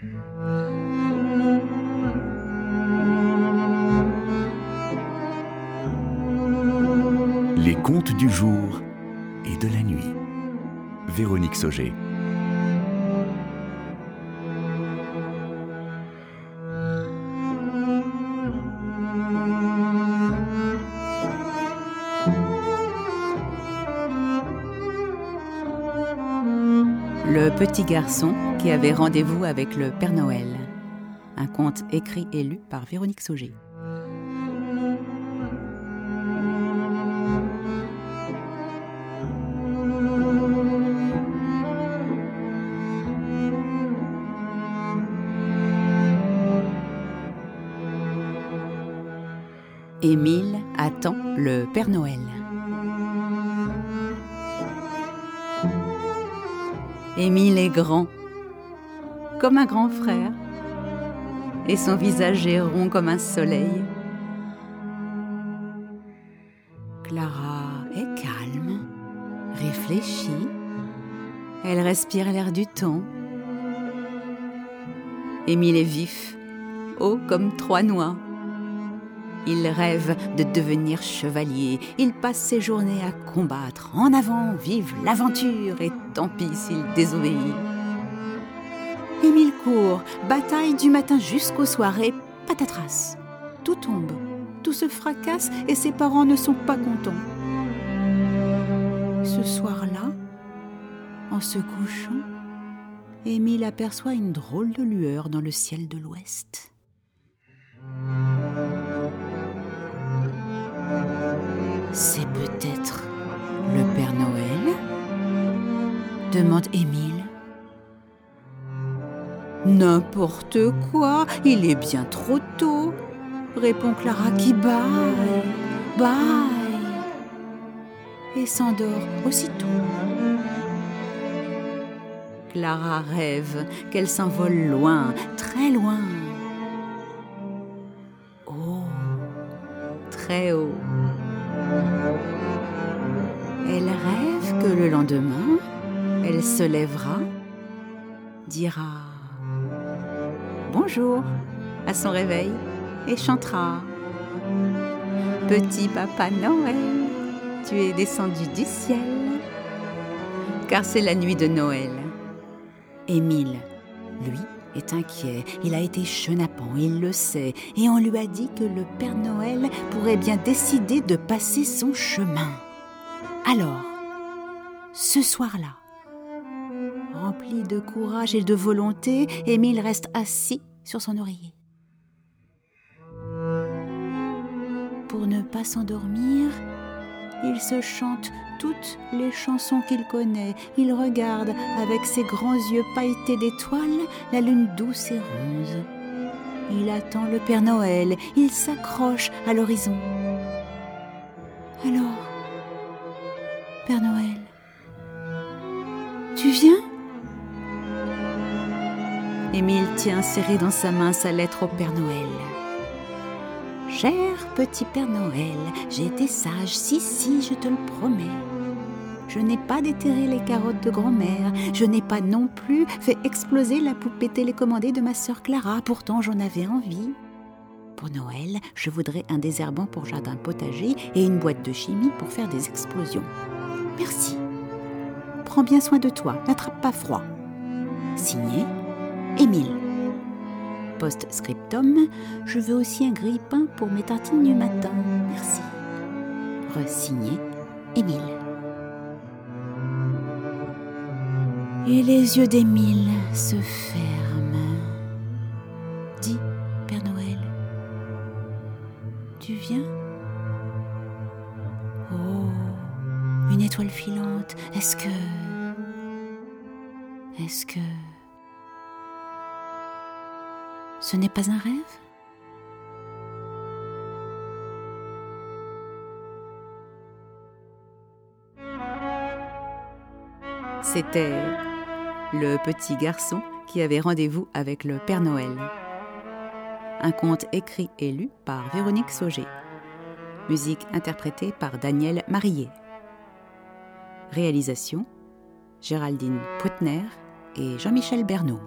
Les contes du jour et de la nuit. Véronique Sauger. Le petit garçon qui avait rendez-vous avec le Père Noël. Un conte écrit et lu par Véronique Sauger. Émile attend le Père Noël. Émile est grand, comme un grand frère, et son visage est rond comme un soleil. Clara est calme, réfléchie, elle respire l'air du temps. Émile est vif, haut comme trois noix. Il rêve de devenir chevalier. Il passe ses journées à combattre. En avant, vive l'aventure et tant pis s'il désobéit. Émile court, bataille du matin jusqu'au soir et patatras. Tout tombe, tout se fracasse et ses parents ne sont pas contents. Ce soir-là, en se couchant, Émile aperçoit une drôle de lueur dans le ciel de l'ouest. Demande Émile. N'importe quoi, il est bien trop tôt, répond Clara qui baille, baille, et s'endort aussitôt. Clara rêve qu'elle s'envole loin, très loin. Oh, très haut. Elle rêve que le lendemain, se lèvera, dira bonjour à son réveil et chantera Petit papa Noël, tu es descendu du ciel, car c'est la nuit de Noël. Émile, lui, est inquiet, il a été chenapan, il le sait, et on lui a dit que le Père Noël pourrait bien décider de passer son chemin. Alors, ce soir-là, rempli de courage et de volonté, Émile reste assis sur son oreiller. Pour ne pas s'endormir, il se chante toutes les chansons qu'il connaît. Il regarde avec ses grands yeux pailletés d'étoiles la lune douce et rose. Il attend le Père Noël. Il s'accroche à l'horizon. Alors, Père Noël, tu viens? Émile tient serré dans sa main sa lettre au Père Noël. Cher petit Père Noël, j'ai été sage, si, si, je te le promets. Je n'ai pas déterré les carottes de grand-mère, je n'ai pas non plus fait exploser la poupée télécommandée de ma sœur Clara, pourtant j'en avais envie. Pour Noël, je voudrais un désherbant pour jardin potager et une boîte de chimie pour faire des explosions. Merci. Prends bien soin de toi, n'attrape pas froid. Signé Émile. Post-scriptum, je veux aussi un grille-pain pour mes tartines du matin. Merci. Resigné Émile. Et les yeux d'Émile se ferment. Dis, Père Noël, tu viens? Oh, une étoile filante. Est-ce que... Est-ce que... Ce n'est pas un rêve? C'était le petit garçon qui avait rendez-vous avec le Père Noël. Un conte écrit et lu par Véronique Sauger. Musique interprétée par Daniel Marillet. Réalisation Géraldine Poutner et Jean-Michel Bernot.